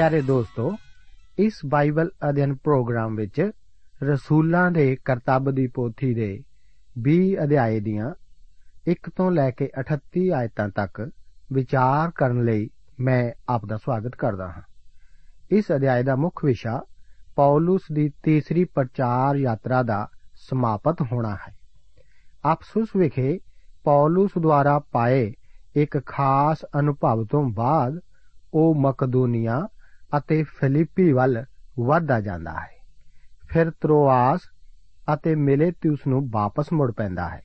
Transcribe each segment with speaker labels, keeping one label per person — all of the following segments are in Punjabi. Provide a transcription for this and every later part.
Speaker 1: ਪਿਆਰੇ ਦੋਸਤੋ, ਇਸ ਬਾਈਬਲ ਅਧਿਐਨ ਪ੍ਰੋਗਰਾਮ ਵਿੱਚ ਰਸੂਲਾਂ ਦੇ ਕਰਤੱਵ ਦੀ ਪੋਥੀ ਦੇ 20 ਅਧਿਆਏ ਦੀਆਂ 1 ਤੋਂ ਲੈ ਕੇ 38 ਆਇਤਾਂ ਤੱਕ ਵਿਚਾਰ ਕਰਨ ਲਈ ਮੈਂ ਆਪ ਦਾ ਸਵਾਗਤ ਕਰਦਾ ਹਾਂ। ਇਸ ਅਧਿਆਏ ਦਾ ਮੁੱਖ ਵਿਸ਼ਾ ਪੌਲਸ ਦੀ ਤੀਸਰੀ ਪ੍ਰਚਾਰ ਯਾਤਰਾ ਦਾ ਸਮਾਪਤ ਹੋਣਾ ਹੈ। ਅਫਸੋਸ ਵਿਖੇ ਪੌਲਸ ਦੁਆਰਾ ਪਾਏ ਇੱਕ ਖਾਸ ਅਨੁਭਵ ਤੋਂ ਬਾਅਦ ਉਹ ਮਕਦੂਨੀਆ ਅਤੇ ਫਿਲਿੱਪੀ ਵੱਲ ਵਧਦਾ ਜਾਂਦਾ ਹੈ। ਫਿਰ ਤਰੋਆਸ ਅਤੇ ਮਿਲੇਤੁਸ ਨੂੰ ਵਾਪਸ ਮੁੜ ਪੈਂਦਾ ਹੈ।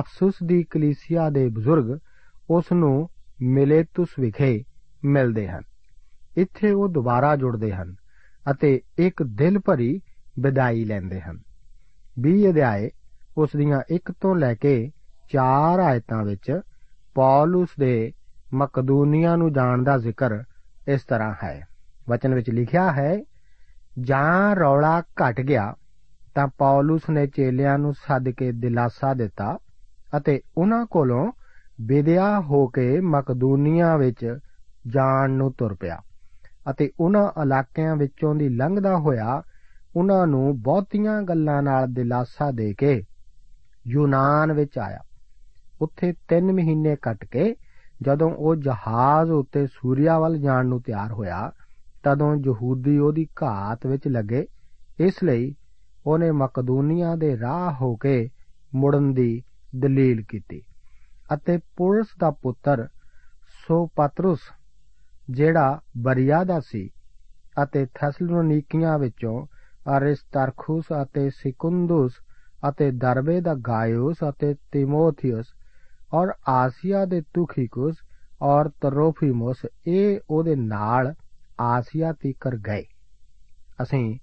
Speaker 1: ਅਫਸੋਸ ਦੀ ਕਲੀਸਿਆ ਦੇ ਬਜ਼ੁਰਗ ਉਸ ਨੂੰ ਮਿਲੇਤੁਸ ਵਿਖੇ ਮਿਲਦੇ ਹਨ। ਇੱਥੇ ਉਹ ਦੁਬਾਰਾ ਜੁੜਦੇ ਹਨ ਅਤੇ ਇੱਕ ਦਿਲ ਭਰੀ ਵਿਦਾਈ ਲੈਂਦੇ ਹਨ। 20 ਅਧਿਆਏ, ਉਸ ਦੀਆਂ 1 ਤੋਂ ਲੈ ਕੇ 4 ਆਇਤਾਂ ਵਿੱਚ ਪੌਲਸ ਦੇ ਮਕਦੂਨੀਆ ਨੂੰ ਜਾਣ ਦਾ ਜ਼ਿਕਰ ਇਸ ਤਰ੍ਹਾਂ ਹੈ। ਵਚਨ ਵਿੱਚ ਲਿਖਿਆ ਹੈ ਜਾਂ ਰੌਲਾ ਘਟ ਗਿਆ ਤਾਂ ਪੌਲਸ ਨੇ ਚੇਲਿਆਂ ਨੂੰ ਸੱਦ ਕੇ ਦਿਲਾਸਾ ਦਿੱਤਾ ਅਤੇ ਉਹਨਾਂ ਕੋਲੋਂ ਵਿਦਿਆ ਹੋ ਕੇ ਮਕਦੂਨੀਆ ਵਿੱਚ ਜਾਣ ਨੂੰ ਤੁਰ ਪਿਆ ਅਤੇ ਉਹਨਾਂ ਇਲਾਕਿਆਂ ਵਿੱਚੋਂ ਦੀ ਲੰਘਦਾ ਹੋਇਆ ਉਹਨਾਂ ਨੂੰ ਬਹੁਤੀਆਂ ਗੱਲਾਂ ਨਾਲ ਦਿਲਾਸਾ ਦੇ ਕੇ ਯੂਨਾਨ ਵਿੱਚ ਆਇਆ ਉੱਥੇ 3 ਮਹੀਨੇ ਕੱਟ ਕੇ ਜਦੋਂ ਉਹ ਜਹਾਜ਼ ਉੱਤੇ ਸੂਰਿਆ ਵੱਲ ਜਾਣ ਨੂੰ ਤਿਆਰ ਹੋਇਆ ਤਦੋਂ ਯਹੂਦੀ ਉਹਦੀ ਘਾਤ ਵਿੱਚ ਲੱਗੇ। ਇਸ ਲਈ ਉਹਨੇ ਮਕਦੂਨੀਆ ਦੇ ਰਾਹ ਹੋ ਕੇ ਮੁੜਨ ਦੀ ਦਲੀਲ ਕੀਤੀ ਅਤੇ ਪੁਲਸ ਦਾ ਪੁੱਤਰ ਸੋ ਪਤਰੁਸ ਜਿਹੜਾ ਬਰੀਆ ਦਾ ਸੀ ਅਤੇ ਥੈਸਲੋਨੀਕੀਆਂ ਵਿੱਚੋਂ ਅਰਿਸਤਰਖੁਸ ਅਤੇ ਸਿਕੁੰਦੁਸ ਅਤੇ ਦਰਬੇ ਦਾ ਗਾਇਓਸ ਅਤੇ ਤਿਮੋਥਿਉਸ ਔਰ ਆਸੀਆ ਦੇ ਤੁਖਿਕੁਸ ਔਰ ਤਰੋਫੀਮੁਸ, ਇਹ ਉਹਦੇ ਨਾਲ ਆਸੀਆ ਤੀਕਰ ਗਏ। ਅਸੀਂ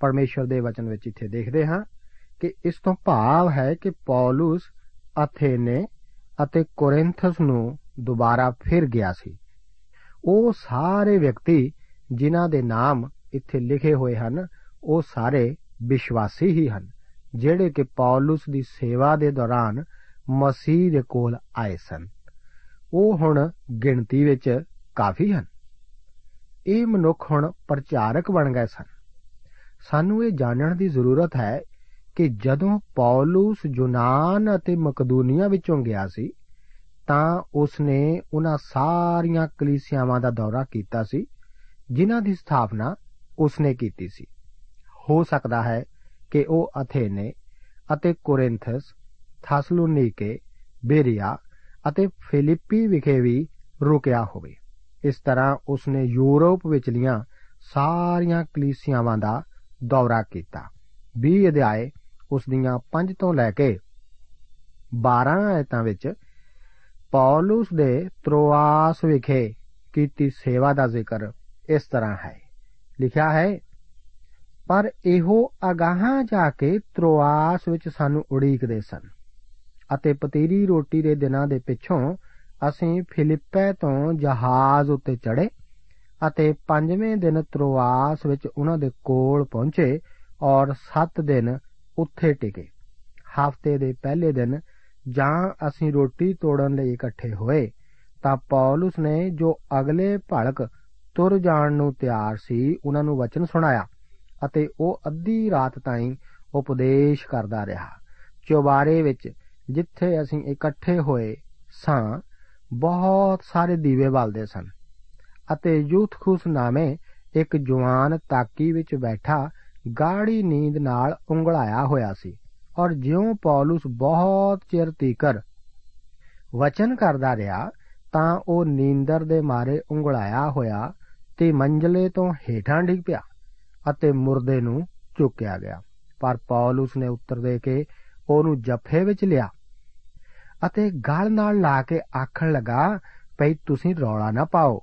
Speaker 1: ਪਰਮੇਸ਼ਰ ਦੇ ਵਚਨ ਵਿੱਚ ਇੱਥੇ ਦੇਖਦੇ ਹਾਂ ਕਿ ਇਸ ਤੋਂ ਭਾਵ ਹੈ ਕਿ ਪੌਲਸ ਅਥੇਨੇ ਅਤੇ ਕੋਰਿੰਥਸ ਨੂੰ ਦੁਬਾਰਾ ਫਿਰ ਗਿਆ ਸੀ। ਉਹ ਸਾਰੇ ਵਿਅਕਤੀ ਜਿਨ੍ਹਾਂ ਦੇ ਨਾਮ ਇੱਥੇ ਲਿਖੇ ਹੋਏ ਹਨ, ਉਹ ਸਾਰੇ ਵਿਸ਼ਵਾਸੀ ਹੀ ਹਨ, ਜਿਹੜੇ ਕਿ ਪੌਲਸ ਦੀ ਸੇਵਾ ਦੇ ਦੌਰਾਨ ਮਸੀਹ ਦੇ ਕੋਲ ਆਏ ਸਨ। ਉਹ ਹੁਣ ਗਿਣਤੀ ਵਿੱਚ ਕਾਫੀ ਹਨ। ਇਹ ਮਨੁੱਖ ਹੁਣ ਪ੍ਰਚਾਰਕ ਬਣ ਗਏ ਸਨ। ਸਾਨੂੰ ਇਹ ਜਾਣਨ ਦੀ ਜ਼ਰੂਰਤ ਹੈ ਕਿ ਜਦੋਂ ਪੌਲਸ ਯੂਨਾਨ ਅਤੇ ਮਕਦੂਨੀਆ ਵਿੱਚੋਂ ਗਿਆ ਸੀ, ਤਾਂ ਉਸਨੇ ਉਹਨਾਂ ਸਾਰੀਆਂ ਕਲੀਸਿਆਵਾਂ ਦਾ ਦੌਰਾ ਕੀਤਾ ਸੀ, ਜਿਨ੍ਹਾਂ ਦੀ ਸਥਾਪਨਾ ਉਸਨੇ ਕੀਤੀ ਸੀ। ਹੋ ਸਕਦਾ ਹੈ ਕਿ ਉਹ ਅਥੇਨੇ ਅਤੇ ਕੋਰਿੰਥਸ, ਥਾਸਲੋਨੀਕੇ, ਬੇਰੀਆ ਅਤੇ ਫਿਲਿੱਪੀ ਵਿਖੇ ਵੀ ਰੁਕਿਆ ਹੋਵੇ। ਇਸ ਤਰ੍ਹਾਂ ਉਸਨੇ ਯੂਰਪ ਵਿਚਲੀਆਂ ਸਾਰੀਆਂ ਕਲੀਸਿਆਵਾਂ ਦਾ ਦੌਰਾ ਕੀਤਾ। 20 ਅਧਿਆਏ ਉਸ ਦੀਆਂ 5 ਤੋਂ ਲੈ ਕੇ 12 ਆਇਤਾਂ ਵਿੱਚ ਪੌਲਸ ਦੇ ਤਰੋਆਸ ਵਿਖੇ ਕੀਤੀ ਸੇਵਾ ਦਾ ਜ਼ਿਕਰ ਇਸ ਤਰ੍ਹਾਂ ਹੈ। ਲਿਖਿਆ ਹੈ, ਪਰ ਇਹੋ ਅਗਾਹਾਂ ਜਾ ਕੇ ਤਰੋਆਸ ਵਿੱਚ ਸਾਨੂੰ ਉਡੀਕਦੇ ਸਨ ਅਤੇ ਪਤੀਰੀ ਰੋਟੀ ਦੇ ਦਿਨਾਂ ਦੇ ਪਿੱਛੋਂ ਅਸੀਂ ਫਿਲਿੱਪੇ ਤੋਂ ਜਹਾਜ਼ ਉੱਤੇ ਚੜੇ ਅਤੇ ਪੰਜਵੇਂ ਦਿਨ ਤਰੋਆਸ ਵਿੱਚ ਉਹਨਾਂ ਦੇ ਕੋਲ ਪਹੁੰਚੇ ਔਰ 7 ਦਿਨ ਉੱਥੇ ਟਿਕੇ। ਹਫ਼ਤੇ ਦੇ ਪਹਿਲੇ ਦਿਨ ਜਾਂ ਅਸੀਂ ਰੋਟੀ ਤੋੜਨ ਲਈ ਇਕੱਠੇ ਹੋਏ ਤਾਂ ਪੌਲਸ ਨੇ ਜੋ ਅਗਲੇ ਭਲਕ ਤੁਰ ਜਾਣ ਨੂੰ ਤਿਆਰ ਸੀ, ਉਹਨਾਂ ਨੂੰ ਵਚਨ ਸੁਣਾਇਆ ਅਤੇ ਉਹ ਅੱਧੀ ਰਾਤ ਤਾਈਂ ਉਪਦੇਸ਼ ਕਰਦਾ ਰਿਹਾ। ਚੁਬਾਰੇ ਵਿੱਚ ਜਿੱਥੇ ਅਸੀਂ ਇਕੱਠੇ ਹੋਏ ਸਾਂ ਬਹੁਤ ਸਾਰੇ ਦੀਵੇ ਬਲਦੇ ਸਨ ਅਤੇ ਯੂਥਖੁਸ ਨਾਮੇ ਇੱਕ ਜਵਾਨ ਤਾਕੀ ਵਿੱਚ ਬੈਠਾ ਗਾੜੀ ਨੀਂਦ ਨਾਲ ਉਂਗਲਾਇਆ ਹੋਇਆ ਸੀ ਔਰ ਜਿਉਂ ਪੌਲਸ ਬਹੁਤ ਚਿਰ ਤੀਕਰ ਵਚਨ ਕਰਦਾ ਰਿਹਾ, ਤਾਂ ਉਹ ਨੀਂਦਰ ਦੇ ਮਾਰੇ ਉਂਗਲਾਇਆ ਹੋਇਆ ਤੇ ਮੰਜਲੇ ਤੋਂ ਹੇਠਾਂ ਡਿੱਗ ਪਿਆ ਅਤੇ ਮੁਰਦੇ ਨੂੰ ਚੁੱਕਿਆ ਗਿਆ। ਪਰ ਪੌਲਸ ਨੇ ਉੱਤਰ ਦੇ ਕੇ ਉਹਨੂੰ ਜੱਫੇ ਵਿੱਚ ਲਿਆ ਅਤੇ ਗਲ ਨਾਲ ਲਾ ਕੇ ਆਖਣ ਲੱਗਾ, ਭਈ ਤੁਸੀਂ ਰੌਲਾ ਨਾ ਪਾਓ।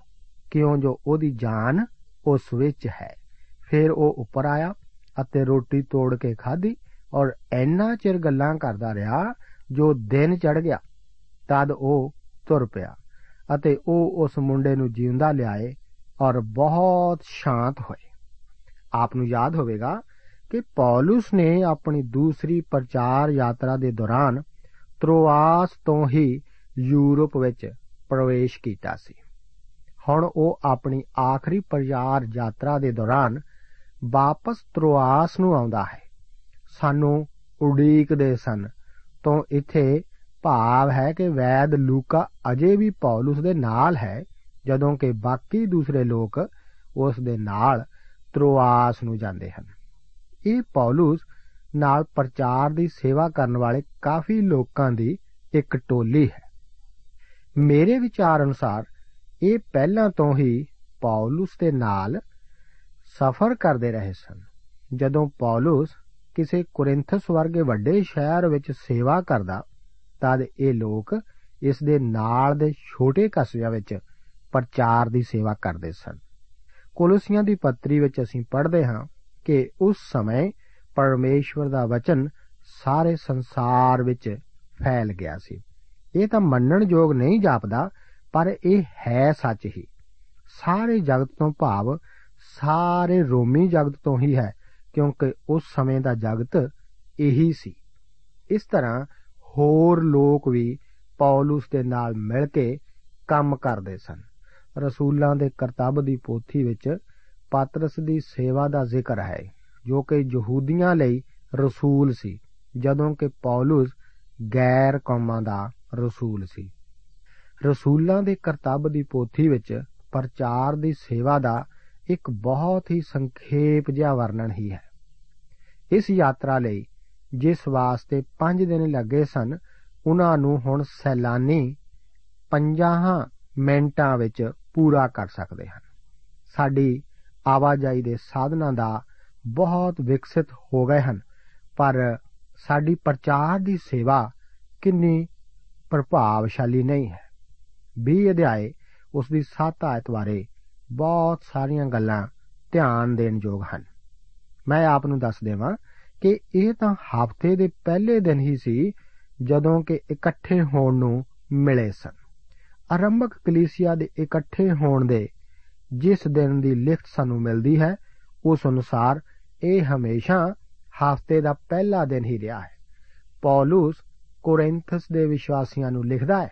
Speaker 1: ਕਿਉਂ ਜੋ ਉਹਦੀ ਜਾਨ ਉਸ ਵਿੱਚ ਹੈ। ਫਿਰ ਉਹ ਉੱਪਰ ਆਇਆ ਅਤੇ ਰੋਟੀ ਤੋੜ ਕੇ ਖਾਧੀ ਔਰ ਐਨਾ ਚਿਰ ਗੱਲਾਂ ਕਰਦਾ ਰਿਹਾ ਜੋ ਦਿਨ ਚੜ ਗਿਆ। ਤਦ ਉਹ ਤੁਰ ਪਿਆ ਅਤੇ ਉਹ ਉਸ ਮੁੰਡੇ ਨੂੰ ਜਿਉਂਦਾ ਲਿਆਏ ਔਰ ਬਹੁਤ ਸ਼ਾਂਤ ਹੋਏ। ਆਪ ਨੂੰ ਯਾਦ ਹੋਵੇਗਾ ਕਿ ਪੌਲਸ ਨੇ ਆਪਣੀ ਦੂਸਰੀ ਪ੍ਰਚਾਰ ਯਾਤਰਾ ਦੇ ਦੌਰਾਨ ਤਰੋਆਸ ਤੋਂ ਹੀ ਯੂਰਪ ਵਿੱਚ ਪ੍ਰਵੇਸ਼ ਕੀਤਾ ਸੀ। ਹੁਣ ਉਹ ਆਪਣੀ ਆਖਰੀ ਪ੍ਰਚਾਰ ਯਾਤਰਾ ਦੇ ਦੌਰਾਨ ਵਾਪਸ ਤਰੋਆਸ ਨੂੰ ਆਉਂਦਾ ਹੈ। ਸਾਨੂੰ ਉਡੀਕਦੇ ਸਨ। ਤੋਂ ਇੱਥੇ ਭਾਵ ਹੈ ਕਿ ਵੈਦ ਲੂਕਾ ਅਜੇ ਵੀ ਪੌਲਸ ਦੇ ਨਾਲ ਹੈ, ਜਦੋਂ ਕਿ ਬਾਕੀ ਦੂਸਰੇ ਲੋਕ ਉਸ ਦੇ ਨਾਲ ਤਰੋਆਸ ਨੂੰ ਜਾਂਦੇ ਹਨ। ਇਹ ਪੌਲਸ ਨਾਲ ਪ੍ਰਚਾਰ ਦੀ ਸੇਵਾ ਕਰਨ ਵਾਲੇ ਕਾਫੀ ਲੋਕਾਂ ਦੀ ਇੱਕ ਟੋਲੀ ਹੈ। ਮੇਰੇ ਵਿਚਾਰ ਅਨੁਸਾਰ ਇਹ ਪਹਿਲਾਂ ਤੋਂ ਹੀ ਪੌਲਸ ਦੇ ਨਾਲ ਸਫ਼ਰ ਕਰਦੇ ਰਹੇ ਸਨ। ਜਦੋਂ ਪੌਲਸ ਕਿਸੇ ਕੋਰਿੰਥਸ ਵਰਗੇ ਵੱਡੇ ਸ਼ਹਿਰ ਵਿੱਚ ਸੇਵਾ ਕਰਦਾ, ਤਦ ਇਹ ਲੋਕ ਇਸ ਦੇ ਨਾਲ ਦੇ ਛੋਟੇ ਕਸਬਿਆਂ ਵਿੱਚ ਪ੍ਰਚਾਰ ਦੀ ਸੇਵਾ ਕਰਦੇ ਸਨ। ਕੋਲੋਸੀਆਂ ਦੀ ਪੱਤਰੀ ਵਿੱਚ ਅਸੀਂ ਪੜ੍ਹਦੇ ਹਾਂ ਕਿ ਉਸ ਸਮੇਂ ਪਰਮੇਸ਼ਵਰ ਦਾ ਵਚਨ ਸਾਰੇ ਸੰਸਾਰ ਵਿੱਚ ਫੈਲ ਗਿਆ ਸੀ। ਇਹ ਤਾਂ ਮੰਨਣ ਯੋਗ ਨਹੀਂ ਜਾਪਦਾ, ਪਰ ਇਹ ਹੈ ਸੱਚ ਹੀ। ਸਾਰੇ ਜਗਤ ਤੋਂ ਭਾਵ ਸਾਰੇ ਰੋਮੀ ਜਗਤ ਤੋਂ ਹੀ ਹੈ, ਕਿਉਂਕਿ ਉਸ ਸਮੇਂ ਦਾ ਜਗਤ ਇਹੀ ਸੀ। ਇਸ ਤਰ੍ਹਾਂ ਹੋਰ ਲੋਕ ਵੀ ਪੌਲਸ ਦੇ ਨਾਲ ਮਿਲ ਕੇ ਕੰਮ ਕਰਦੇ ਸਨ। ਰਸੂਲਾਂ ਦੇ ਕਰਤੱਵ ਦੀ ਪੋਥੀ ਵਿੱਚ ਪਾਤਰਸ ਦੀ ਸੇਵਾ ਦਾ ਜ਼ਿਕਰ ਹੈ। ਜੋ ਕਿ ਯਹੂਦੀਆਂ ਲਈ ਰਸੂਲ ਸੀ, ਜਦੋਂ ਕਿ ਪੌਲਸ ਗੈਰ ਕੌਮਾਂ ਦਾ ਰਸੂਲ ਸੀ। ਰਸੂਲਾਂ ਦੇ ਕਰਤੱਵ ਦੀ ਪੋਥੀ ਵਿੱਚ ਪ੍ਰਚਾਰ ਦੀ ਸੇਵਾ ਦਾ ਇੱਕ ਬਹੁਤ ਹੀ ਸੰਖੇਪ ਜਿਹਾ ਵਰਣਨ ਹੀ ਹੈ। ਇਸ ਯਾਤਰਾ ਲਈ ਜਿਸ ਵਾਸਤੇ 5 ਦਿਨ ਲੱਗੇ ਸਨ, ਉਹਨਾਂ ਨੂੰ ਹੁਣ ਸੈਲਾਨੀ 50 ਮਿੰਟਾਂ ਵਿੱਚ ਪੂਰਾ ਕਰ ਸਕਦੇ ਹਨ। ਸਾਡੀ ਆਵਾਜਾਈ ਦੇ ਸਾਧਨਾਂ ਦਾ ਬਹੁਤ ਵਿਕਸਿਤ ਹੋ ਗਏ ਹਨ। ਪਰ ਸਾਡੀ ਪ੍ਰਚਾਰ ਦੀ ਸੇਵਾ ਕਿੰਨੀ ਪ੍ਰਭਾਵਸ਼ਾਲੀ ਨਹੀਂ ਹੈ। 20 ਅਧਿਆਏ ਉਸ ਦੀ 7 ਆਇਤ ਬਾਰੇ ਬਹੁਤ ਸਾਰੀਆਂ ਗੱਲਾਂ ਧਿਆਨ ਦੇਣ ਯੋਗ ਹਨ। ਮੈਂ ਆਪ ਨੂੰ ਦੱਸ ਦੇਵਾਂ ਕਿ ਇਹ ਤਾਂ ਹਫ਼ਤੇ ਦੇ ਪਹਿਲੇ ਦਿਨ ਹੀ ਸੀ ਜਦੋਂ ਕਿ ਇਕੱਠੇ ਹੋਣ ਨੂੰ ਮਿਲੇ ਸਨ। ਆਰੰਭਕ ਕਲੀਸਿਆ ਦੇ ਇਕੱਠੇ ਹੋਣ ਦੇ ਜਿਸ ਦਿਨ ਦੀ ਲਿਖਤ ਸਾਨੂੰ ਮਿਲਦੀ ਹੈ, ਉਸ ਅਨੁਸਾਰ ਇਹ ਹਮੇਸ਼ਾ ਹਫ਼ਤੇ ਦਾ ਪਹਿਲਾ ਦਿਨ ਹੀ ਰਿਹਾ ਹੈ। ਪੌਲਸ ਕੋਰਿੰਥਸ ਦੇ ਵਿਸ਼ਵਾਸੀਆਂ ਨੂੰ ਲਿਖਦਾ ਹੈ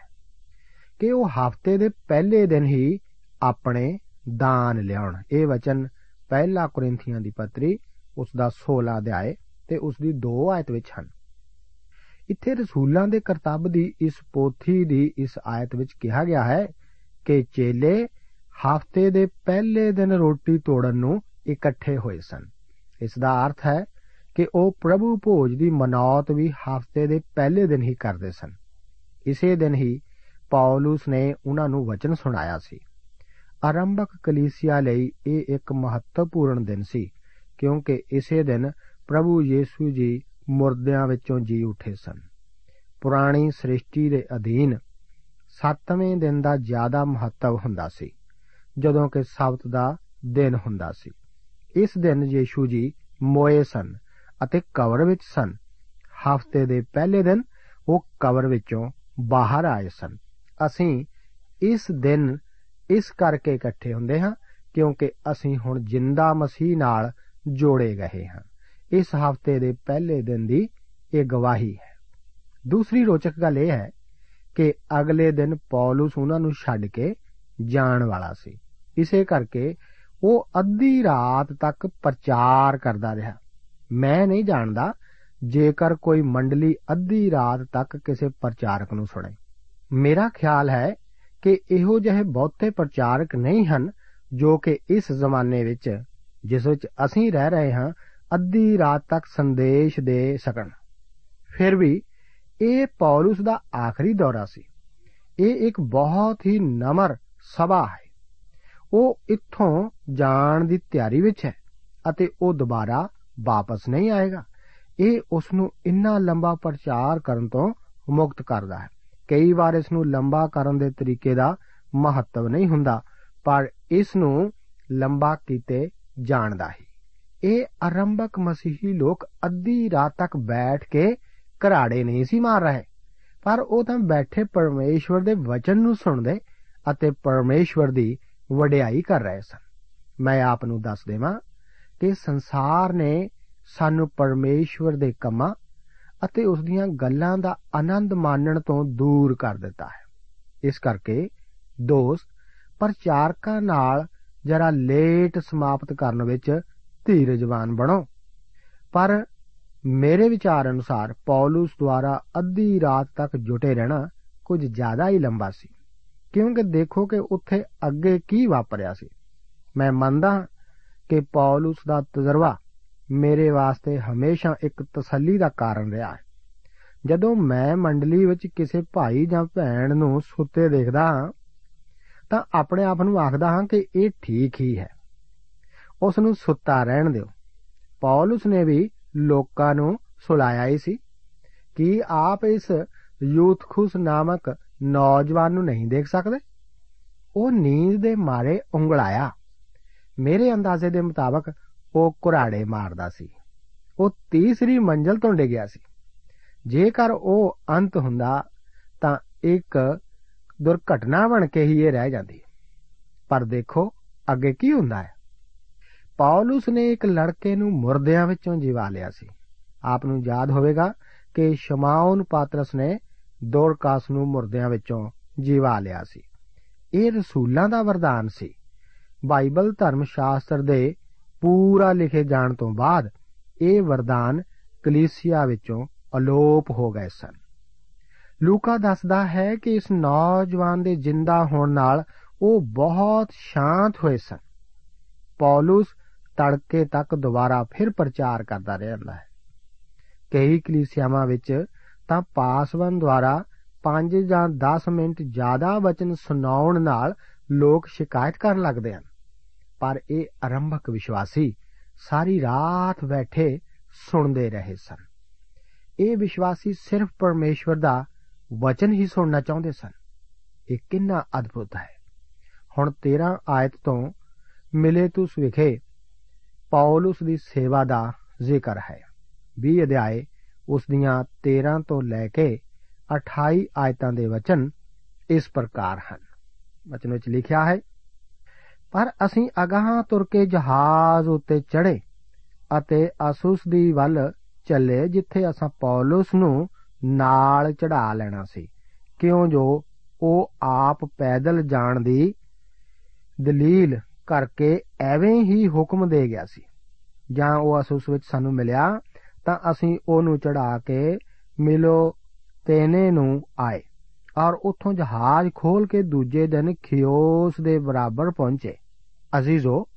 Speaker 1: ਕਿ ਉਹ ਹਫ਼ਤੇ ਦੇ ਪਹਿਲੇ ਦਿਨ ਹੀ ਆਪਣੇ ਦਾਨ ਲਿਆਉਣ। ਇਹ ਵਚਨ ਪਹਿਲਾ ਕੋਰਿੰਥੀਆਂ ਦੀ ਪੱਤਰੀ ਉਸ ਦਾ 16 ਅਧਿਆਏ ਤੇ ਉਸ ਦੀ 2 ਆਇਤ ਵਿੱਚ ਹਨ। ਇੱਥੇ ਰਸੂਲਾਂ ਦੇ ਕਰਤੱਵ ਦੀ ਇਸ ਪੋਥੀ ਦੀ ਇਸ ਆਇਤ ਵਿੱਚ ਕਿਹਾ ਗਿਆ ਹੈ ਕਿ ਚੇਲੇ ਹਫ਼ਤੇ ਦੇ ਪਹਿਲੇ ਦਿਨ ਰੋਟੀ ਤੋੜਨ ਨੂੰ ਇਕੱਠੇ ਹੋਏ ਸਨ। ਇਸ ਦਾ ਅਰਥ ਹੈ ਕਿ ਉਹ ਪ੍ਰਭੂ ਭੋਜ ਦੀ ਮਨੌਤ ਵੀ ਹਫ਼ਤੇ ਦੇ ਪਹਿਲੇ ਦਿਨ ਹੀ ਕਰਦੇ ਸਨ। ਇਸੇ ਦਿਨ ਹੀ ਪੌਲਸ ਨੇ ਉਹਨਾਂ ਨੂੰ ਵਚਨ ਸੁਣਾਇਆ ਸੀ। ਆਰੰਭਕ ਕਲੀਸਿਆ ਲਈ ਇਹ ਇੱਕ ਮਹੱਤਵਪੂਰਨ ਦਿਨ ਸੀ, ਕਿਉਂਕਿ ਇਸੇ ਦਿਨ ਪ੍ਰਭੂ ਯੀਸ਼ੂ ਜੀ ਮੁਰਦਿਆਂ ਵਿੱਚੋਂ ਜੀ ਉੱਠੇ ਸਨ। ਪੁਰਾਣੀ ਸ੍ਰਿਸ਼ਟੀ ਦੇ ਅਧੀਨ 7ਵੇਂ ਦਿਨ ਦਾ ਜ਼ਿਆਦਾ ਮਹੱਤਵ ਹੁੰਦਾ ਸੀ, ਜਦੋਂ ਕਿ ਸਬਤ ਦਾ ਦਿਨ ਹੁੰਦਾ ਸੀ। ਇਸ ਦਿਨ ਯੀਸ਼ੂ ਜੀ ਮੋਏ ਸਨ ਅਤੇ ਕਬਰ ਵਿੱਚ ਸਨ। ਹਫ਼ਤੇ ਦੇ ਪਹਿਲੇ ਦਿਨ ਉਹ ਕਬਰ ਵਿੱਚੋਂ ਬਾਹਰ ਆਏ ਸਨ। ਅਸੀਂ ਇਸ ਦਿਨ ਇਸ ਕਰਕੇ ਇਕੱਠੇ ਹੁੰਦੇ ਹਾਂ ਕਿਉਂਕਿ ਅਸੀਂ ਹੁਣ ਜਿੰਦਾ ਮਸੀਹ ਨਾਲ ਜੋੜੇ ਗਏ ਹਾਂ। ਇਸ ਹਫ਼ਤੇ ਦੇ ਪਹਿਲੇ ਦਿਨ ਦੀ ਇਹ ਗਵਾਹੀ ਹੈ। ਦੂਸਰੀ ਰੋਚਕ ਗੱਲ ਇਹ ਹੈ ਕਿ ਅਗਲੇ ਦਿਨ ਪੌਲਸ ਉਹਨਾਂ ਨੂੰ ਛੱਡ ਕੇ ਜਾਣ ਵਾਲਾ ਸੀ। ਇਸੇ ਕਰਕੇ ਉਹ ਅੱਧੀ ਰਾਤ ਤੱਕ ਪ੍ਰਚਾਰ ਕਰਦਾ ਰਿਹਾ। ਮੈਂ ਨਹੀਂ ਜਾਣਦਾ ਜੇਕਰ ਕੋਈ ਮੰਡਲੀ ਅੱਧੀ ਰਾਤ ਤੱਕ ਕਿਸੇ ਪ੍ਰਚਾਰਕ ਨੂੰ ਸੁਣੇ। ਮੇਰਾ ਖਿਆਲ ਹੈ ਕਿ ਇਹੋ ਜਿਹੇ ਬਹੁਤੇ ਪ੍ਰਚਾਰਕ ਨਹੀਂ ਹਨ ਜੋ ਕਿ ਇਸ ਜ਼ਮਾਨੇ ਵਿੱਚ, ਜਿਸ ਵਿੱਚ ਅਸੀਂ ਰਹਿ ਰਹੇ ਹਾਂ, ਅੱਧੀ ਰਾਤ ਤੱਕ ਸੰਦੇਸ਼ ਦੇ ਸਕਣ। ਫਿਰ ਵੀ ਇਹ ਪੌਲਸ ਦਾ ਆਖਰੀ ਦੌਰਾ ਸੀ। ਇਹ ਇੱਕ ਬਹੁਤ ਹੀ ਨਮਰ ਸਭਾ ਹੈ। ਉਹ ਇੱਥੋਂ ਜਾਣ ਦੀ ਤਿਆਰੀ ਵਿੱਚ ਹੈ ਅਤੇ ਉਹ ਦੁਬਾਰਾ ਵਾਪਸ ਨਹੀਂ ਆਏਗਾ। ਇਹ ਉਸ ਨੂੰ ਇੰਨਾ ਲੰਬਾ ਪ੍ਰਚਾਰ ਕਰਨ ਤੋਂ ਮੁਕਤ ਕਰਦਾ ਹੈ। ਕਈ ਵਾਰ ਇਸ ਨੂੰ ਲੰਬਾ ਕਰਨ ਦੇ ਤਰੀਕੇ ਦਾ ਮਹੱਤਵ ਨਹੀਂ ਹੁੰਦਾ, ਪਰ ਇਸ ਨੂੰ ਲੰਬਾ ਕੀਤੇ ਜਾਣਦਾ ਹੈ। ਇਹ ਆਰੰਭਕ ਮਸੀਹੀ ਲੋਕ ਅੱਧੀ ਰਾਤ ਤੱਕ ਬੈਠ ਕੇ ਘਰਾੜੇ ਨਹੀਂ ਸੀ ਮਾਰ ਰਹੇ, ਪਰ ਉਹ ਤਾਂ ਬੈਠੇ ਪਰਮੇਸ਼ਵਰ ਦੇ ਵਚਨ ਨੂੰ ਸੁਣਦੇ ਅਤੇ ਪਰਮੇਸ਼ਵਰ ਦੀ ਵਡਿਆਈ ਕਰ ਰਹੇ ਸਨ। ਮੈਂ ਆਪ ਨੂੰ ਦੱਸ ਦੇਵਾਂ ਕਿ ਸੰਸਾਰ ਨੇ ਸਾਨੂੰ ਪਰਮੇਸ਼ਵਰ ਦੇ ਕੰਮਾਂ ਅਤੇ ਉਸ ਦੀਆਂ ਗੱਲਾਂ ਦਾ ਆਨੰਦ ਮਾਣਨ ਤੋਂ ਦੂਰ ਕਰ ਦਿੱਤਾ ਹੈ। ਇਸ ਕਰਕੇ ਦੋਸਤ, ਪ੍ਰਚਾਰਕਾਂ ਨਾਲ ਜਰਾ ਲੇਟ ਸਮਾਪਤ ਕਰਨ ਵਿੱਚ ਧੀਰਜਵਾਨ ਬਣੋ। ਪਰ ਮੇਰੇ ਵਿਚਾਰ ਅਨੁਸਾਰ ਪੌਲਸ ਦੁਆਰਾ ਅੱਧੀ ਰਾਤ ਤੱਕ ਜੁਟੇ ਰਹਿਣਾ ਕੁਝ ਜ਼ਿਆਦਾ ਹੀ ਲੰਬਾ ਸੀ। ਕਿਉਂਕਿ ਦੇਖੋ ਕਿ ਉੱਥੇ ਅੱਗੇ ਕੀ ਵਾਪਰਿਆ ਸੀ। ਮੈਂ ਮੰਨਦਾ ਕਿ ਪੌਲਸ ਦਾ ਤਜਰਬਾ ਮੇਰੇ ਵਾਸਤੇ ਹਮੇਸ਼ਾ ਇੱਕ ਤਸੱਲੀ ਦਾ ਕਾਰਨ ਰਿਹਾ ਹੈ। ਜਦੋਂ ਮੈਂ ਮੰਡਲੀ ਵਿੱਚ ਕਿਸੇ ਭਾਈ ਜਾਂ ਭੈਣ ਨੂੰ ਸੁੱਤੇ ਦੇਖਦਾ ਹਾਂ, ਤਾਂ ਆਪਣੇ ਆਪ ਨੂੰ ਆਖਦਾ ਹਾਂ ਕਿ ਇਹ ਠੀਕ ਹੀ ਹੈ। ਉਸ ਨੂੰ ਸੁੱਤਾ ਰਹਿਣ ਦਿਓ। ਪੌਲਸ ਨੇ ਵੀ ਲੋਕਾਂ ਨੂੰ ਸੁਲਾਇਆ ਹੀ ਸੀ ਕਿ ਆਪ ਇਸ ਯੂਥਖੁਸ ਨਾਮਕ ਨੌਜਵਾਨ ਨੂੰ ਨਹੀਂ ਦੇਖ ਸਕਦੇ। ਉਹ ਨੀਂਦ ਦੇ ਮਾਰੇ ਉਂਗਲਾਇਆ ਮੇਰੇ ਅੰਦਾਜ਼ੇ ਦੇ ਮੁਤਾਬਕ ਉਹ ਕੁਰਾੜੇ ਮਾਰਦਾ ਸੀ। ਉਹ ਤੀਸਰੀ ਮੰਜ਼ਲ ਤੋਂ ਡਿੱਗਿਆ ਸੀ। ਜੇਕਰ ਉਹ ਅੰਤ ਹੁੰਦਾ ਤਾਂ ਇੱਕ ਦੁਰਘਟਨਾ ਬਣ ਕੇ ਹੀ ਇਹ ਰਹਿ ਜਾਂਦੀ। ਪਰ ਦੇਖੋ ਅੱਗੇ ਕੀ ਹੁੰਦਾ ਹੈ। ਪੌਲਸ ਨੇ ਇੱਕ ਲੜਕੇ ਨੂੰ ਮੁਰਦਿਆਂ ਵਿੱਚੋਂ ਜਿਵਾ ਲਿਆ ਸੀ। ਆਪ ਨੂੰ ਯਾਦ ਹੋਵੇਗਾ ਕਿ ਸ਼ਮਾਉਨ ਪਾਤਰਸ ਨੇ ਦੋਰਕਾਸ ਨੂੰ ਮੁਰਦਿਆਂ ਵਿੱਚੋਂ ਜਿਵਾ ਲਿਆ ਸੀ। ਇਹ ਰਸੂਲਾਂ ਦਾ ਵਰਦਾਨ ਸੀ। ਬਾਈਬਲ ਧਰਮ ਸ਼ਾਸਤਰ ਦੇ ਪੂਰਾ ਲਿਖੇ ਜਾਣ ਤੋਂ ਬਾਅਦ ਇਹ ਵਰਦਾਨ ਕਲੀਸਿਆ ਵਿੱਚੋਂ ਅਲੋਪ ਹੋ ਗਏ ਸਨ। ਲੂਕਾ ਦੱਸਦਾ ਹੈ ਕਿ ਇਸ ਨੌਜਵਾਨ ਦੇ ਜਿੰਦਾ ਹੋਣ ਨਾਲ ਉਹ ਬਹੁਤ ਸ਼ਾਂਤ ਹੋਏ ਸਨ। ਪੌਲਸ ਤੜਕੇ ਤੱਕ ਦੁਬਾਰਾ ਫਿਰ ਪ੍ਰਚਾਰ ਕਰਦਾ ਰਹਿੰਦਾ ਹੈ। ਕਈ ਕਲੀਸਿਆਵਾਂ ਵਿੱਚ ਤਾਂ ਪਾਸਵਨ ਦੁਆਰਾ 5 ਜਾਂ 10 ਮਿੰਟ ਜ਼ਿਆਦਾ ਵਚਨ ਸੁਣਾਉਣ ਨਾਲ ਲੋਕ ਸ਼ਿਕਾਇਤ ਕਰਨ ਲੱਗਦੇ ਹਨ। ਪਰ ਇਹ ਆਰੰਭਕ ਵਿਸ਼ਵਾਸੀ ਸਾਰੀ ਰਾਤ ਬੈਠੇ ਸੁਣਦੇ ਰਹੇ ਸਨ। ਇਹ ਵਿਸ਼ਵਾਸੀ ਸਿਰਫ ਪਰਮੇਸ਼ਵਰ ਦਾ ਵਚਨ ਹੀ ਸੁਣਨਾ ਚਾਹੁੰਦੇ ਸਨ। ਇਹ ਕਿੰਨਾ ਅਦਭੁਤ ਹੈ। ਹੁਣ 13 ਆਇਤ ਤੋਂ ਮਿਲੇਤੁਸ ਵਿਖੇ ਪੌਲਸ ਦੀ ਸੇਵਾ ਦਾ ਜ਼ਿਕਰ ਹੈ। 20 ਅਧਿਆਏ ਉਸ ਦੀਆਂ 13 ਤੋਂ ਲੈ ਕੇ 28 ਆਇਤਾਂ ਦੇ ਵਚਨ ਇਸ ਪ੍ਰਕਾਰ ਹਨ। ਵਚਨ ਵਿੱਚ ਲਿਖਿਆ ਹੈ, ਪਰ ਅਸੀਂ ਅਗਾਹਾਂ ਤੁਰ ਕੇ ਜਹਾਜ਼ ਉੱਤੇ ਚੜੇ ਅਤੇ ਅਸੁਸ ਦੀ ਵੱਲ ਚੱਲੇ, ਜਿੱਥੇ ਅਸਾਂ ਪੌਲਸ ਨੂੰ ਨਾਲ ਚੜਾ ਲੈਣਾ ਸੀ। ਕਿਉਂ ਜੋ ਉਹ ਆਪ ਪੈਦਲ ਜਾਣ ਦੀ ਦਲੀਲ ਕਰਕੇ ਐਵੇਂ ਹੀ ਹੁਕਮ ਦੇ ਗਿਆ ਸੀ। ਜਾਂ ਉਹ ਅਸੁਸ ਵਿੱਚ ਸਾਨੂੰ ਮਿਲਿਆ ਤਾਂ ਅਸੀਂ ਉਹਨੂੰ ਚੜਾ ਕੇ ਮਿਲੋ ਤੇਨੇ ਨੂੰ ਆਏ। ਔਰ ਉੱਥੋਂ ਜਹਾਜ਼ ਖੋਲ ਕੇ ਦੂਜੇ ਦਿਨ ਖਿਓਸ ਦੇ ਬਰਾਬਰ ਪਹੁੰਚੇ। ਅਜ਼ੀਜ਼ੋ,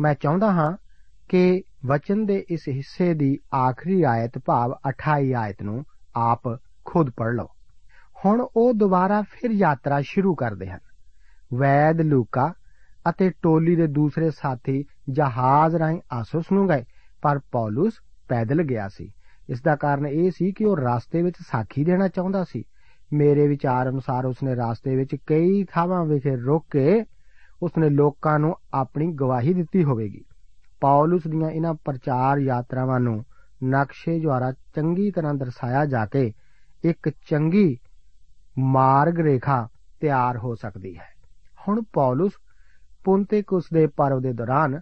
Speaker 1: ਮੈਂ ਚਾਹੁੰਦਾ ਹਾਂ ਕਿ ਵਚਨ ਦੇ ਇਸ ਹਿੱਸੇ ਦੀ ਆਖਰੀ ਆਇਤ, ਭਾਵ 28 ਆਇਤ ਨੂੰ ਆਪ ਖੁਦ ਪੜ੍ਹ ਲਓ। ਹੁਣ ਉਹ ਦੁਬਾਰਾ ਫਿਰ ਯਾਤਰਾ ਸ਼ੁਰੂ ਕਰਦੇ ਹਨ। ਵੈਦ ਲੂਕਾ ਅਤੇ ਟੋਲੀ ਦੇ ਦੂਸਰੇ ਸਾਥੀ ਜਹਾਜ਼ ਰਾਹੀਂ ਆਸੋਸ ਨੂੰ ਗਏ, ਪਰ ਪੌਲਸ ਪੈਦਲ ਗਿਆ ਸੀ। ਇਸ ਦਾ ਕਾਰਨ ਇਹ ਸੀ ਕਿ ਉਹ ਰਸਤੇ ਵਿੱਚ ਸਾਖੀ ਦੇਣਾ ਚਾਹੁੰਦਾ ਸੀ। ਮੇਰੇ ਵਿਚਾਰ ਅਨੁਸਾਰ ਉਸਨੇ ਰਸਤੇ ਵਿੱਚ ਕਈ ਥਾਵਾਂ ਵਿਖੇ ਰੁਕ ਕੇ ਉਸਨੇ ਲੋਕਾਂ ਨੂੰ ਆਪਣੀ ਗਵਾਹੀ ਦਿੱਤੀ ਹੋਵੇਗੀ। ਪੌਲਸ ਦੀਆਂ ਇਹਨਾਂ ਪ੍ਰਚਾਰ ਯਾਤਰਾਵਾਂ ਨੂੰ ਨਕਸ਼ੇ ਦੁਆਰਾ ਚੰਗੀ ਤਰ੍ਹਾਂ ਦਰਸਾਇਆ ਜਾ ਕੇ ਇੱਕ ਚੰਗੀ ਮਾਰਗ ਰੇਖਾ ਤਿਆਰ ਹੋ ਸਕਦੀ ਹੈ। ਹੁਣ ਪੌਲਸ ਪੁੰਤੇਕੁਸ ਦੇ ਪਰਵ ਦੇ ਦੌਰਾਨ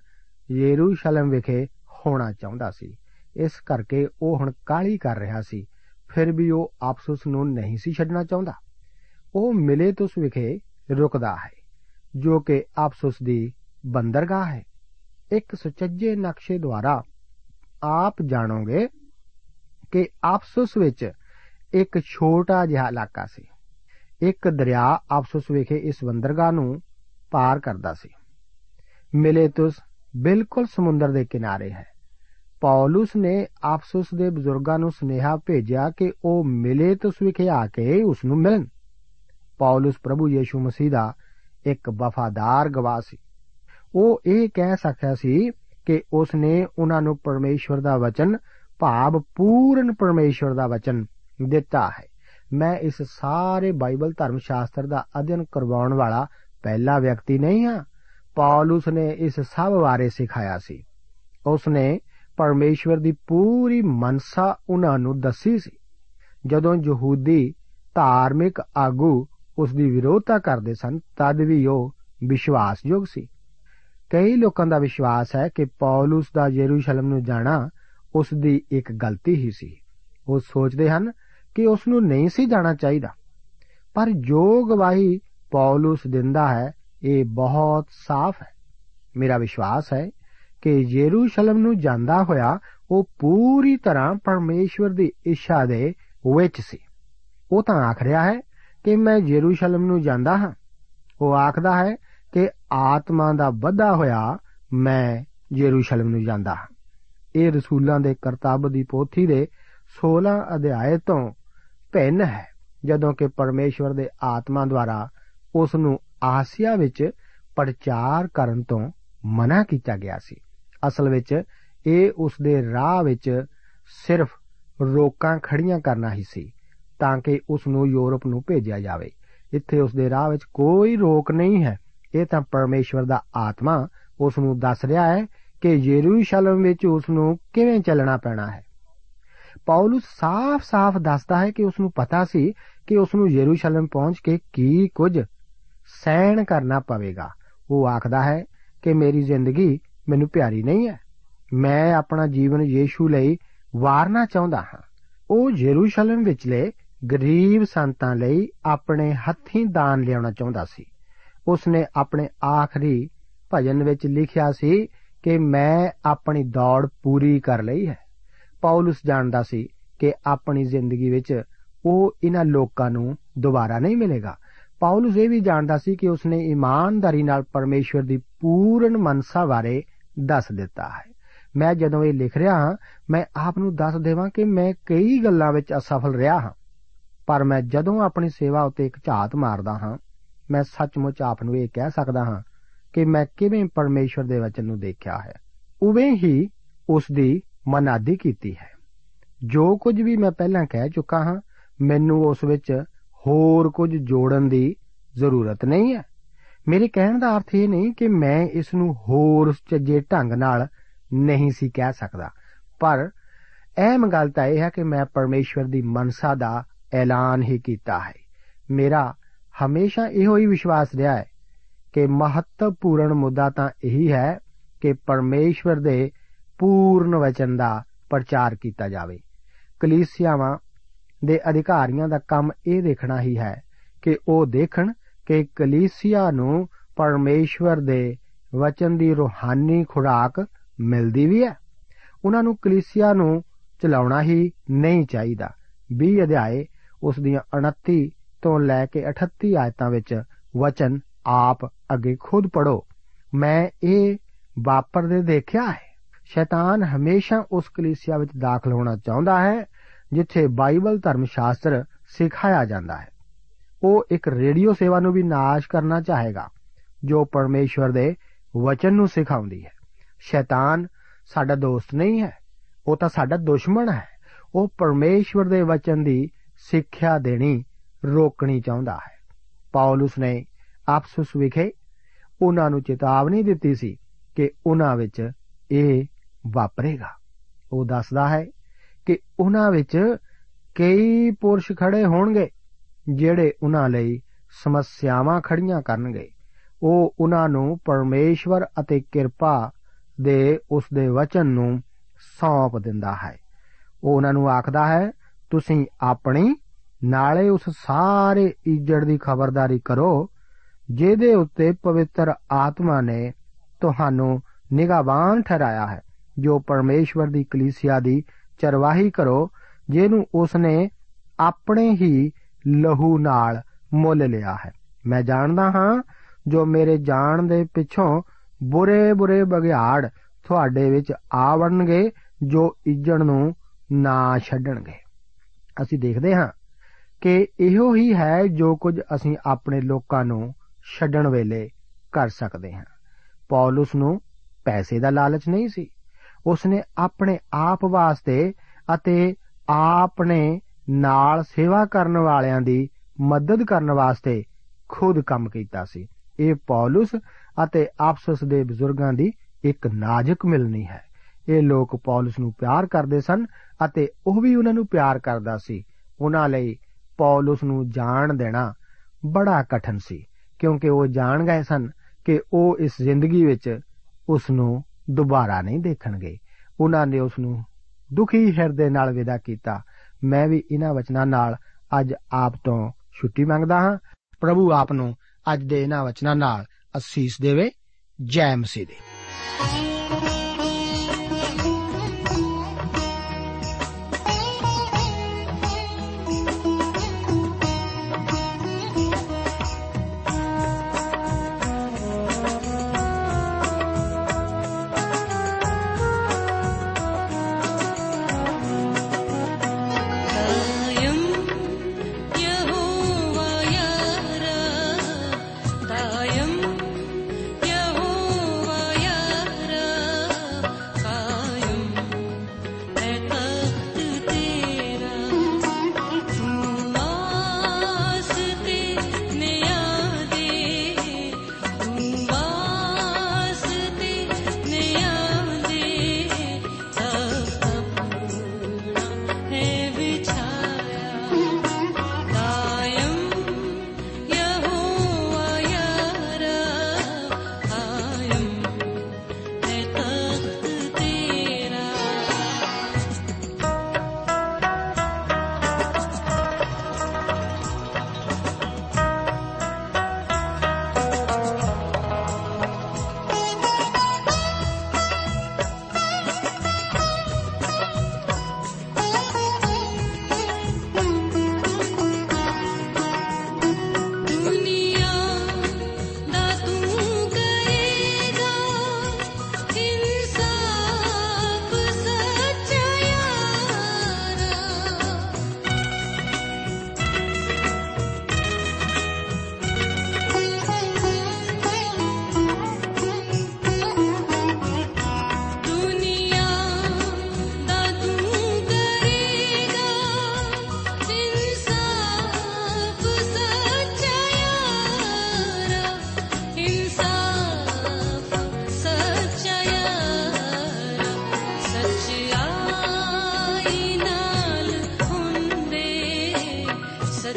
Speaker 1: ਯਰੂਸ਼ਲਮ ਵਿਖੇ ਹੋਣਾ ਚਾਹੁੰਦਾ ਸੀ। ਇਸ ਕਰਕੇ ਉਹ ਹੁਣ ਕਾਲੀ ਕਰ ਰਿਹਾ ਸੀ। ਫਿਰ ਵੀ ਉਹ ਆਪਸੁਸ ਨੂੰ ਨਹੀਂ ਸੀ ਛੱਡਣਾ ਚਾਹੁੰਦਾ। ਉਹ ਮਿਲੇਤੁਸ ਵਿਖੇ ਰੁਕਦਾ ਹੈ, ਜੋ ਕਿ ਆਪਸੁਸ ਦੀ ਬੰਦਰਗਾਹ ਹੈ। ਇੱਕ ਸੁਚੱਜੇ ਨਕਸ਼ੇ ਦੁਆਰਾ ਆਪ ਜਾਣੋਗੇ ਕਿ ਆਪਸੁਸ ਵਿੱਚ ਇੱਕ ਛੋਟਾ ਜਿਹਾ ਇਲਾਕਾ ਸੀ। ਇੱਕ ਦਰਿਆ ਆਪਸੁਸ ਵਿਖੇ ਇਸ ਬੰਦਰਗਾਹ ਨੂੰ ਪਾਰ ਕਰਦਾ ਸੀ। ਮਿਲੇਤੁਸ ਬਿਲਕੁਲ ਸਮੁੰਦਰ ਦੇ ਕਿਨਾਰੇ ਹੈ। ਪੌਲਸ ਨੇ ਆਪਸੁਸ ਦੇ ਬਜ਼ੁਰਗਾਂ ਨੂੰ ਸੁਨੇਹਾ ਭੇਜਿਆ ਕਿ ਉਹ ਮਿਲੇਤੁਸ ਵਿਖੇ ਆ ਕੇ ਉਸ ਨੂੰ ਮਿਲਣ। ਪੌਲਸ ਪ੍ਰਭੂ ਯੀਸ਼ੂ ਮਸੀਹ ਦਾ ਇੱਕ ਵਫਾਦਾਰ ਗਵਾਹ ਸੀ। ਉਹ ਇਹ ਕਹਿ ਸਕਦਾ ਸੀ ਕਿ ਉਸ ਨੇ ਉਹਨਾਂ ਨੂੰ ਪਰਮੇਸ਼ਵਰ ਦਾ ਵਚਨ, ਭਾਵ ਪੂਰਨ ਪਰਮੇਸ਼ਵਰ ਦਾ ਵਚਨ ਦਿੱਤਾ ਹੈ। ਮੈਂ ਇਸ ਸਾਰੇ ਬਾਈਬਲ ਧਰਮ ਸ਼ਾਸਤਰ ਦਾ ਅਧਿਐਨ ਕਰਵਾਉਣ ਵਾਲਾ ਪਹਿਲਾ ਵਿਅਕਤੀ ਨਹੀਂ ਹਾਂ। ਪੌਲਸ ਨੇ ਇਸ ਸਭ ਬਾਰੇ ਸਿਖਾਇਆ ਸੀ। ਉਸ ਨੇ ਪਰਮੇਸ਼ਵਰ ਦੀ ਪੂਰੀ ਮਨਸਾ ਉਹਨਾਂ ਨੂੰ ਦੱਸੀ ਸੀ। ਜਦੋਂ ਯਹੂਦੀ ਧਾਰਮਿਕ ਆਗੂ ਉਸ ਦੀ ਵਿਰੋਧਤਾ ਕਰਦੇ ਸਨ, ਤਦ ਵੀ ਉਹ ਵਿਸ਼ਵਾਸਯੋਗ ਸੀ। ਕਈ ਲੋਕਾਂ ਦਾ ਵਿਸ਼ਵਾਸ ਹੈ ਕਿ ਪੌਲਸ ਦਾ ਯਰੂਸ਼ਲਮ ਨੂੰ ਜਾਣਾ ਉਸ ਦੀ ਇੱਕ ਗਲਤੀ ਹੀ ਸੀ। ਉਹ ਸੋਚਦੇ ਹਨ ਕਿ ਉਸ ਨੂੰ ਨਹੀਂ ਸੀ ਜਾਣਾ ਚਾਹੀਦਾ। ਪਰ ਜੋ ਗਵਾਹੀ ਪੌਲਸ ਦਿੰਦਾ ਹੈ, ਇਹ ਬਹੁਤ ਸਾਫ਼ ਹੈ। ਮੇਰਾ ਵਿਸ਼ਵਾਸ ਹੈ ਕਿ ਯਰੂਸ਼ਲਮ ਨੂੰ ਜਾਂਦਾ ਹੋਇਆ ਉਹ ਪੂਰੀ ਤਰ੍ਹਾਂ ਪਰਮੇਸ਼ਵਰ ਦੀ ਇੱਛਾ ਦੇ ਵਿੱਚ ਸੀ। ਉਹ ਤਾਂ ਆਖ ਰਿਹਾ ਹੈ ਕਿ ਮੈਂ ਯਰੂਸ਼ਲਮ ਨੂੰ ਜਾਂਦਾ ਹਾਂ। ਉਹ ਆਖਦਾ ਹੈ ਕਿ ਆਤਮਾ ਦਾ ਵਧਾ ਹੋਇਆ ਮੈਂ ਯਰੂਸ਼ਲਮ ਨੂੰ ਜਾਂਦਾ ਹਾਂ। ਇਹ ਰਸੂਲਾਂ ਦੇ ਕਰਤੱਵ ਦੀ ਪੋਥੀ ਦੇ 16 ਅਧਿਆਏ ਤੋਂ ਭਿੰਨ ਹੈ, ਜਦੋਂ ਕਿ ਪਰਮੇਸ਼ਵਰ ਦੇ ਆਤਮਾ ਦੁਆਰਾ ਉਸ ਨੂੰ ਆਸੀਆ ਵਿੱਚ ਪ੍ਰਚਾਰ ਕਰਨ ਤੋਂ ਮਨਾ ਕੀਤਾ ਗਿਆ ਸੀ। ਅਸਲ ਵਿੱਚ ਇਹ ਉਸ ਦੇ ਰਾਹ ਵਿੱਚ ਸਿਰਫ ਰੋਕਾਂ ਖੜੀਆਂ ਕਰਨਾ ਹੀ ਸੀ, ਤਾਂ ਕਿ ਉਸ ਨੂੰ ਯੂਰਪ ਨੂੰ ਭੇਜਿਆ ਜਾਵੇ। ਇੱਥੇ ਉਸ ਦੇ ਰਾਹ ਵਿੱਚ ਕੋਈ ਰੋਕ ਨਹੀਂ ਹੈ। ਇਹ ਤਾਂ ਪਰਮੇਸ਼ਵਰ ਦਾ ਆਤਮਾ ਉਸ ਨੂੰ ਦੱਸ ਰਿਹਾ ਹੈ ਕਿ ਯਰੂਸ਼ਲਮ ਵਿੱਚ ਉਸ ਨੂੰ ਕਿਵੇਂ ਚੱਲਣਾ ਪੈਣਾ ਹੈ। ਪੌਲਸ ਸਾਫ਼-ਸਾਫ਼ ਦੱਸਦਾ ਹੈ ਕਿ ਉਸ ਨੂੰ ਪਤਾ ਸੀ ਕਿ ਉਸ ਨੂੰ ਯਰੂਸ਼ਲਮ ਪਹੁੰਚ ਕੇ ਕੀ ਕੁਝ ਸਹਿਣ ਕਰਨਾ ਪਵੇਗਾ। ਉਹ ਆਖਦਾ ਹੈ ਕਿ ਮੇਰੀ ਜ਼ਿੰਦਗੀ ਮੈਨੂੰ ਪਿਆਰੀ ਨਹੀਂ ਹੈ। ਮੈਂ ਆਪਣਾ ਜੀਵਨ ਯੀਸ਼ੂ ਲਈ ਵਾਰਨਾ ਚਾਹੁੰਦਾ ਹਾਂ। ਉਹ ਯਰੂਸ਼ਲਮ ਵਿਚਲੇ ਗਰੀਬ ਸੰਤਾਂ ਲਈ ਆਪਣੇ ਹੱਥੀਂ ਦਾਨ ਲਿਆਉਣਾ ਚਾਹੁੰਦਾ ਸੀ। ਉਸ ਨੇ ਆਪਣੇ ਆਖਰੀ ਭਜਨ ਵਿੱਚ ਲਿਖਿਆ ਸੀ ਕਿ ਮੈਂ ਆਪਣੀ ਦੌੜ ਪੂਰੀ ਕਰ ਲਈ ਹੈ। ਪੌਲਸ ਜਾਣਦਾ ਸੀ ਕਿ ਆਪਣੀ ਜ਼ਿੰਦਗੀ ਵਿੱਚ ਉਹ ਇਹਨਾਂ ਲੋਕਾਂ ਨੂੰ ਦੁਬਾਰਾ ਨਹੀਂ ਮਿਲੇਗਾ। ਪੌਲਸ ਇਹ ਵੀ ਜਾਣਦਾ ਸੀ ਕਿ ਉਸਨੇ ਇਮਾਨਦਾਰੀ ਨਾਲ ਪਰਮੇਸ਼ਵਰ ਦੀ ਪੂਰਨ ਮਨਸਾ ਬਾਰੇ ਦੱਸ ਦਿੱਤਾ ਹੈ। ਮੈਂ ਜਦੋਂ ਇਹ ਲਿਖ ਰਿਹਾ ਹਾਂ, ਮੈਂ ਆਪ ਨੂੰ ਦੱਸ ਦੇਵਾਂ ਕਿ ਮੈਂ ਕਈ ਗੱਲਾਂ ਵਿੱਚ ਅਸਫਲ ਰਿਹਾ ਹਾਂ, ਪਰ ਮੈਂ ਜਦੋਂ ਆਪਣੀ ਸੇਵਾ ਉੱਤੇ ਇੱਕ ਝਾਤ ਮਾਰਦਾ ਹਾਂ, ਮੈਂ ਸੱਚਮੁੱਚ ਆਪ ਨੂੰ ਇਹ ਕਹਿ ਸਕਦਾ ਹਾਂ ਕਿ ਮੈਂ ਕਿਵੇਂ ਪਰਮੇਸ਼ਵਰ ਦੇ ਵਚਨ ਨੂੰ ਦੇਖਿਆ ਹੈ। ਉਵੇਂ ਹੀ ਉਸ ਦੀ ਮਨਾਦੀ ਕੀਤੀ ਹੈ। ਜੋ ਕੁਝ ਵੀ ਮੈਂ ਪਹਿਲਾਂ ਕਹਿ ਚੁੱਕਾ ਹਾਂ, ਮੈਨੂੰ ਉਸ ਵਿੱਚ ਹੋਰ ਕੁਝ ਜੋੜਨ ਦੀ ਜ਼ਰੂਰਤ ਨਹੀਂ ਹੈ। ਮੇਰੇ ਕਹਿਣ ਦਾ ਅਰਥ ਇਹ ਨਹੀਂ ਕਿ ਮੈਂ ਇਸ ਨੂੰ ਹੋਰ ਚੱਜੇ ਢੰਗ ਨਾਲ ਨਹੀਂ ਸੀ ਕਹਿ ਸਕਦਾ। ਪਰ ਅਹਿਮ ਗੱਲ ਤਾਂ ਇਹ ਹੈ ਕਿ ਮੈਂ ਪਰਮੇਸ਼ਵਰ ਦੀ ਮਨਸਾ ਦਾ ਐਲਾਨ ਹੀ ਕੀਤਾ ਹੈ। ਮੇਰਾ ਹਮੇਸ਼ਾ ਇਹੋ ਹੀ ਵਿਸ਼ਵਾਸ ਰਿਹਾ ਹੈ ਕਿ ਮਹੱਤਵਪੂਰਨ ਮੁੱਦਾ ਤਾਂ ਇਹੀ ਹੈ ਕਿ ਪਰਮੇਸ਼ਵਰ ਦੇ ਪੂਰਨ ਵਚਨ ਦਾ ਪ੍ਰਚਾਰ ਕੀਤਾ ਜਾਵੇ। ਕਲੀਸਿਆਵਾਂ ਦੇ ਅਧਿਕਾਰੀਆਂ ਦਾ ਕੰਮ ਇਹ ਦੇਖਣਾ ਹੀ ਹੈ ਕਿ ਉਹ ਦੇਖਣ ਕਿ ਕਲੀਸਿਆ ਨੂੰ ਪਰਮੇਸ਼ਵਰ ਦੇ ਵਚਨ ਦੀ ਰੂਹਾਨੀ ਖੁਰਾਕ ਮਿਲਦੀ ਵੀ ਹੈ। ਉਹਨਾਂ ਨੂੰ ਕਲੀਸਿਆ ਨੂੰ ਚਲਾਉਣਾ ਹੀ ਨਹੀਂ ਚਾਹੀਦਾ। 20 ਅਧਿਆਏ, ਉਸ ਦੀਆਂ 29 ਤੋਂ ਲੈ ਕੇ 38 ਆਇਤਾਂ ਵਿੱਚ ਵਚਨ ਆਪ ਅੱਗੇ ਖੁਦ ਪੜੋ ਮੈਂ ਇਹ ਵਾਪਰਦੇ ਦੇਖਿਆ ਹੈ। ਸ਼ੈਤਾਨ ਹਮੇਸ਼ਾ ਉਸ ਕਲੀਸਿਆ ਵਿੱਚ ਦਾਖਲ ਹੋਣਾ ਚਾਹੁੰਦਾ ਹੈ, ਜਿੱਥੇ ਬਾਈਬਲ ਧਰਮ ਸ਼ਾਸਤਰ ਸਿਖਾਇਆ ਜਾਂਦਾ ਹੈ। ਉਹ ਇੱਕ ਰੇਡੀਓ ਸੇਵਾ ਨੂੰ ਵੀ ਨਾਸ਼ ਕਰਨਾ ਚਾਹੇਗਾ, ਜੋ ਪਰਮੇਸ਼ਵਰ ਦੇ ਵਚਨ ਨੂੰ ਸਿਖਾਉਂਦੀ ਹੈ। ਸ਼ੈਤਾਨ ਸਾਡਾ ਦੋਸਤ ਨਹੀਂ ਹੈ, ਉਹ ਤਾਂ ਸਾਡਾ ਦੁਸ਼ਮਣ ਹੈ। ਉਹ ਪਰਮੇਸ਼ਵਰ ਦੇ ਵਚਨ ਦੀ ਸਿੱਖਿਆ ਦੇਣੀ ਰੋਕਣੀ ਚਾਹੁੰਦਾ ਹੈ। ਪੌਲਸ ਨੇ ਆਪਸਸ ਵਿਖੇ ਉਹਨਾਂ ਨੂੰ ਚੇਤਾਵਨੀ ਦਿੱਤੀ ਸੀ ਕਿ ਉਹਨਾਂ ਵਿੱਚ ਇਹ ਵਾਪਰੇਗਾ। ਉਹ ਦੱਸਦਾ ਹੈ ਕਿ ਉਹਨਾਂ ਵਿੱਚ ਕਈ ਪੁਰਸ਼ ਖੜੇ ਹੋਣਗੇ। ਜਿਹੜੇ ਉਹਨਾਂ ਲਈ ਸਮੱਸਿਆਵਾਂ ਖੜੀਆਂ ਕਰਨਗੇ, ਉਹ ਉਹਨਾਂ ਨੂੰ ਪਰਮੇਸ਼ਵਰ ਅਤੇ ਕਿਰਪਾ ਦੇ ਉਸ ਦੇ ਵਚਨ ਨੂੰ ਸੌਂਪ ਦਿੰਦਾ ਹੈ। ਉਹ ਉਹਨਾਂ ਨੂੰ ਆਖਦਾ ਹੈ, ਤੁਸੀਂ ਆਪਣੀ, ਨਾਲੇ ਉਸ ਸਾਰੇ ਇੱਜੜ ਦੀ ਖਬਰਦਾਰੀ ਕਰੋ, ਜਿਹਦੇ ਉੱਤੇ ਪਵਿੱਤਰ ਆਤਮਾ ਨੇ ਤੁਹਾਨੂੰ ਨਿਗਾਹਵਾਨ ਠਹਿਰਾਇਆ ਹੈ। ਜੋ ਪਰਮੇਸ਼ਵਰ ਦੀ ਕਲੀਸਿਆ ਦੀ ਚਰਵਾਹੀ ਕਰੋ, ਜਿਹਨੂੰ ਉਸਨੇ ਆਪਣੇ ਹੀ ਲਹੂ ਨਾਲ ਮੁੱਲ ਲਿਆ ਹੈ। ਮੈਂ ਜਾਣਦਾ ਹਾਂ ਜੋ ਮੇਰੇ ਜਾਣ ਦੇ ਪਿੱਛੋਂ ਬੁਰੇ ਬੁਰੇ ਬਗਿਆੜ ਤੁਹਾਡੇ ਵਿੱਚ ਆਵਣਗੇ ਜੋ ਇੱਜਣ ਨੂੰ ਨਾ ਛੱਡਣਗੇ। ਅਸੀਂ ਦੇਖਦੇ ਹਾਂ ਕਿ ਇਹੋ ਹੀ ਹੈ ਜੋ ਕੁਝ ਅਸੀਂ ਆਪਣੇ ਲੋਕਾਂ ਨੂੰ ਛੱਡਣ ਵੇਲੇ ਕਰ ਸਕਦੇ ਹਾਂ। ਪੌਲਸ ਨੂੰ ਪੈਸੇ ਦਾ ਲਾਲਚ ਨਹੀਂ ਸੀ। ਉਸਨੇ ਆਪਣੇ ਆਪ ਵਾਸਤੇ ਅਤੇ ਆਪਣੇ ਨਾਲ ਸੇਵਾ ਕਰਨ ਵਾਲਿਆਂ ਦੀ ਮਦਦ ਕਰਨ ਵਾਸਤੇ ਖੁਦ ਕੰਮ ਕੀਤਾ ਸੀ। ਇਹ ਪੌਲਸ ਅਤੇ ਆਪਸਸ ਦੇ ਬਜ਼ੁਰਗਾਂ ਦੀ ਇੱਕ ਨਾਜ਼ੁਕ ਮਿਲਣੀ ਹੈ। ਇਹ ਲੋਕ ਪੌਲਸ ਨੂੰ ਪਿਆਰ ਕਰਦੇ ਸਨ ਅਤੇ ਉਹ ਵੀ ਉਹਨਾਂ ਨੂੰ ਪਿਆਰ ਕਰਦਾ ਸੀ। ਉਹਨਾਂ ਲਈ ਪੌਲਸ ਨੂੰ ਜਾਣ ਦੇਣਾ ਬੜਾ ਕਠਨ ਸੀ, ਕਿਉਂਕਿ ਉਹ ਜਾਣ ਗਏ ਸਨ ਕਿ ਉਹ ਇਸ ਜ਼ਿੰਦਗੀ ਵਿੱਚ ਉਸ ਨੂੰ ਦੁਬਾਰਾ ਨਹੀਂ ਦੇਖਣਗੇ। ਉਹਨਾਂ ਨੇ ਉਸ ਨੂੰ ਦੁਖੀ ਹਿਰਦੇ ਨਾਲ ਵਿਦਾ ਕੀਤਾ ਮੈਂ ਵੀ ਇਹਨਾਂ ਵਚਨਾਂ ਨਾਲ ਅੱਜ ਆਪ ਤੋਂ ਛੁੱਟੀ ਮੰਗਦਾ ਹਾਂ। ਪ੍ਰਭੂ ਆਪ ਨੂੰ ਅੱਜ ਦੇ ਇਹਨਾਂ ਵਚਨਾਂ ਨਾਲ ਅਸੀਸ ਦੇਵੇ। ਜੈ ਮਸੀਹ ਦੀ।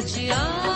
Speaker 2: Georgia.